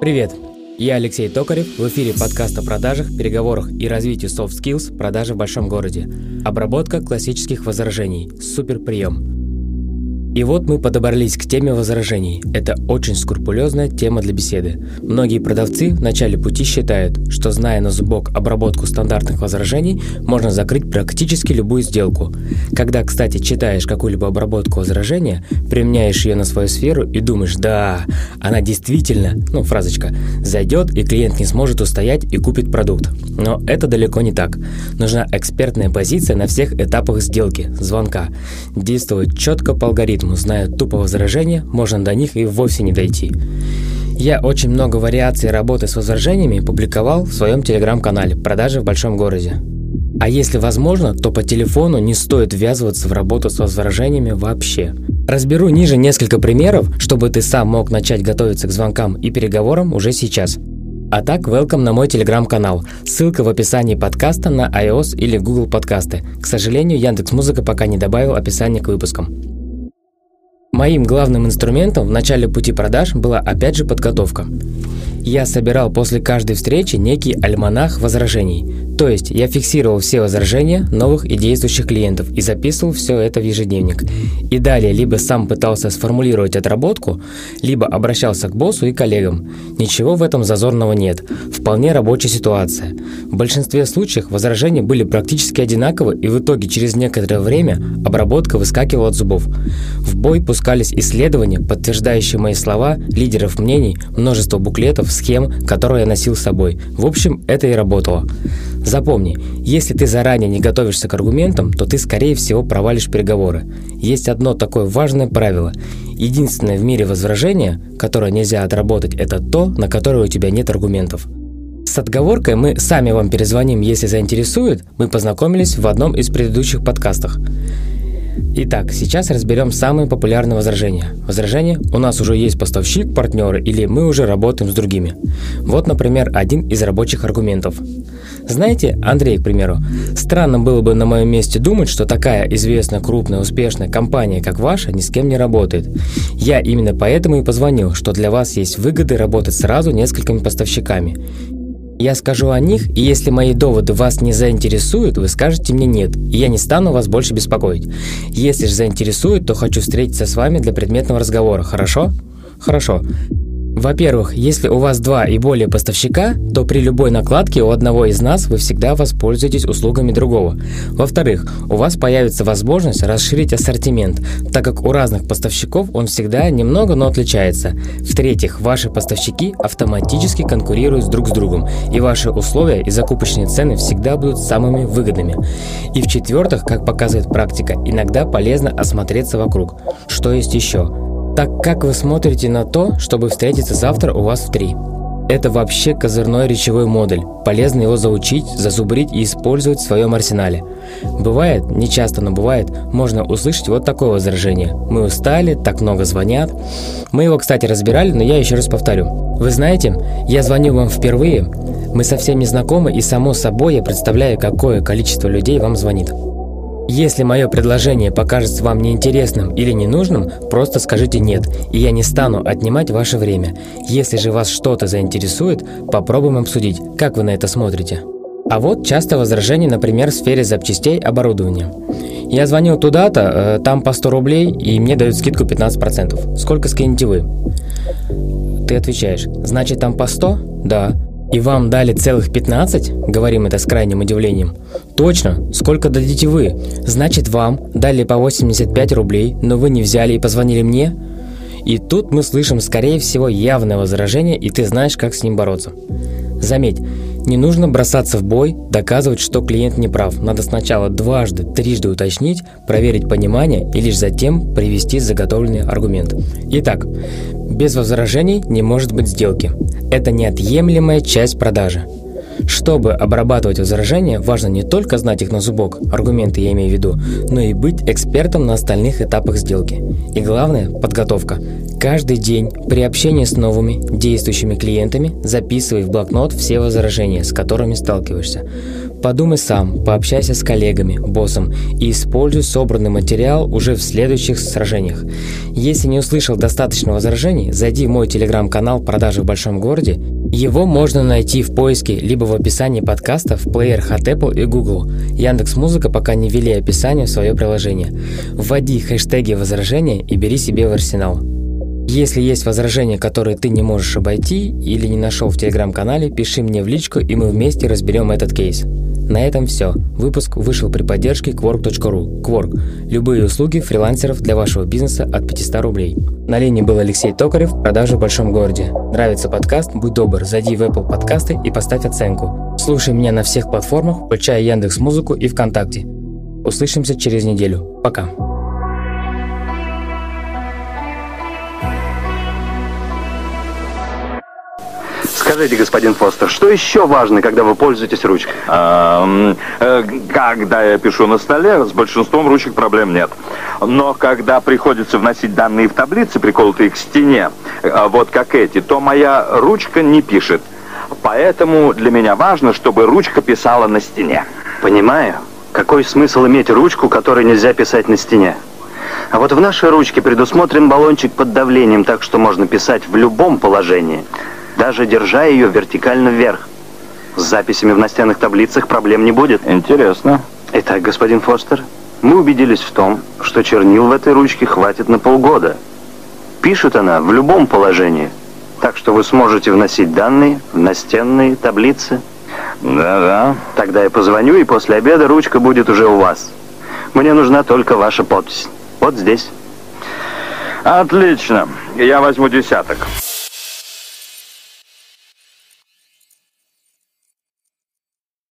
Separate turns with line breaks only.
Привет! Я Алексей Токарев, в эфире подкаст о продажах, переговорах и развитии soft skills продажи в большом городе. Обработка классических возражений. Супер прием. И вот мы подобрались к теме возражений. Это очень скрупулезная тема для беседы. Многие продавцы в начале пути считают, что зная на зубок обработку стандартных возражений, можно закрыть практически любую сделку. Когда, кстати, читаешь какую-либо обработку возражения, применяешь ее на свою сферу и думаешь, да, она действительно, ну, фразочка, зайдет и клиент не сможет устоять и купит продукт. Но это далеко не так. Нужна экспертная позиция на всех этапах сделки, звонка. Действовать четко по алгоритму, поэтому, зная тупо возражения, можно до них и вовсе не дойти. Я очень много вариаций работы с возражениями публиковал в своем телеграм-канале «Продажи в большом городе». А если возможно, то по телефону не стоит ввязываться в работу с возражениями вообще. Разберу ниже несколько примеров, чтобы ты сам мог начать готовиться к звонкам и переговорам уже сейчас. А так, welcome на мой телеграм-канал. Ссылка в описании подкаста на iOS или Google подкасты. К сожалению, Яндекс Музыка пока не добавил описание к выпускам. Моим главным инструментом в начале пути продаж была опять же подготовка. Я собирал после каждой встречи некий альманах возражений, то есть я фиксировал все возражения новых и действующих клиентов и записывал все это в ежедневник. И далее либо сам пытался сформулировать отработку, либо обращался к боссу и коллегам. Ничего в этом зазорного нет. Вполне рабочая ситуация. В большинстве случаев возражения были практически одинаковы, и в итоге через некоторое время обработка выскакивала от зубов. В бой пускались исследования, подтверждающие мои слова, лидеров мнений, множество буклетов, схем, которые я носил с собой. В общем, это и работало. Запомни, если ты заранее не готовишься к аргументам, то ты, скорее всего, провалишь переговоры. Есть одно такое важное правило. Единственное в мире возражение, которое нельзя отработать, это то, на которое у тебя нет аргументов. С отговоркой мы сами вам перезвоним, если заинтересует, мы познакомились в одном из предыдущих подкастах. Итак, сейчас разберем самые популярные возражения. Возражение – у нас уже есть поставщик, партнеры или мы уже работаем с другими. Вот, например, один из рабочих аргументов. Знаете, Андрей, к примеру, странно было бы на моем месте думать, что такая известная, крупная, успешная компания, как ваша, ни с кем не работает. Я именно поэтому и позвонил, что для вас есть выгоды работать сразу несколькими поставщиками. Я скажу о них, и если мои доводы вас не заинтересуют, вы скажете мне нет, и я не стану вас больше беспокоить. Если же заинтересует, то хочу встретиться с вами для предметного разговора, хорошо? Хорошо. Во-первых, если у вас два и более поставщика, то при любой накладке у одного из нас вы всегда воспользуетесь услугами другого. Во-вторых, у вас появится возможность расширить ассортимент, так как у разных поставщиков он всегда немного, но отличается. В-третьих, ваши поставщики автоматически конкурируют друг с другом, и ваши условия и закупочные цены всегда будут самыми выгодными. И в-четвертых, как показывает практика, иногда полезно осмотреться вокруг. Что есть еще? Так как вы смотрите на то, чтобы встретиться завтра у вас в три? Это вообще козырной речевой модуль. Полезно его заучить, зазубрить и использовать в своем арсенале. Бывает, не часто, но бывает, можно услышать вот такое возражение. Мы устали, так много звонят. Мы его, кстати, разбирали, но я еще раз повторю. Вы знаете, я звоню вам впервые, мы совсем не знакомы, и само собой я представляю, какое количество людей вам звонит. Если мое предложение покажется вам неинтересным или ненужным, просто скажите «нет», и я не стану отнимать ваше время. Если же вас что-то заинтересует, попробуем обсудить, как вы на это смотрите. А вот часто возражение, например, в сфере запчастей оборудования. Я звонил туда-то, э, там по 100 рублей, и мне дают скидку 15%. Сколько скинете вы? Ты отвечаешь, значит там по 100? Да. «И вам дали целых 15?» – говорим это с крайним удивлением. «Точно? Сколько дадите вы? Значит, вам дали по 85 рублей, но вы не взяли и позвонили мне?» И тут мы слышим, скорее всего, явное возражение, и ты знаешь, как с ним бороться. Заметь, не нужно бросаться в бой, доказывать, что клиент не прав. Надо сначала дважды, трижды уточнить, проверить понимание и лишь затем привести заготовленный аргумент. Итак, без возражений не может быть сделки. Это неотъемлемая часть продажи. Чтобы обрабатывать возражения, важно не только знать их на зубок, аргументы я имею в виду, но и быть экспертом на остальных этапах сделки. И главное – подготовка. Каждый день при общении с новыми, действующими клиентами записывай в блокнот все возражения, с которыми сталкиваешься. Подумай сам, пообщайся с коллегами, боссом и используй собранный материал уже в следующих сражениях. Если не услышал достаточно возражений, зайди в мой телеграм-канал «Продажи в большом городе». Его можно найти в поиске либо в описании подкаста в плеерах от Apple и Google. Яндекс Музыка пока не ввели описание в свое приложение. Вводи хэштеги возражения и бери себе в арсенал. Если есть возражения, которые ты не можешь обойти или не нашел в телеграм-канале, пиши мне в личку, и мы вместе разберем этот кейс. На этом все. Выпуск вышел при поддержке Quark.ru. Quark – любые услуги фрилансеров для вашего бизнеса от 500 рублей. На линии был Алексей Токарев, продажи в большом городе. Нравится подкаст? Будь добр, зайди в Apple подкасты и поставь оценку. Слушай меня на всех платформах, включая Яндекс Музыку и ВКонтакте. Услышимся через неделю. Пока.
Скажите, господин Фостер, что еще важно, когда вы пользуетесь ручкой?
А, э, когда я пишу на столе, с большинством ручек проблем нет. Но когда приходится вносить данные в таблицы, приколотые к стене, э, вот как эти, то моя ручка не пишет. Поэтому для меня важно, чтобы ручка писала на стене.
Понимаю. Какой смысл иметь ручку, которой нельзя писать на стене? А вот в нашей ручке предусмотрен баллончик под давлением, так что можно писать в любом положении даже держа ее вертикально вверх. С записями в настенных таблицах проблем не будет.
Интересно.
Итак, господин Фостер, мы убедились в том, что чернил в этой ручке хватит на полгода. Пишет она в любом положении, так что вы сможете вносить данные в настенные таблицы.
Да-да.
Тогда я позвоню, и после обеда ручка будет уже у вас. Мне нужна только ваша подпись. Вот здесь.
Отлично. Я возьму десяток.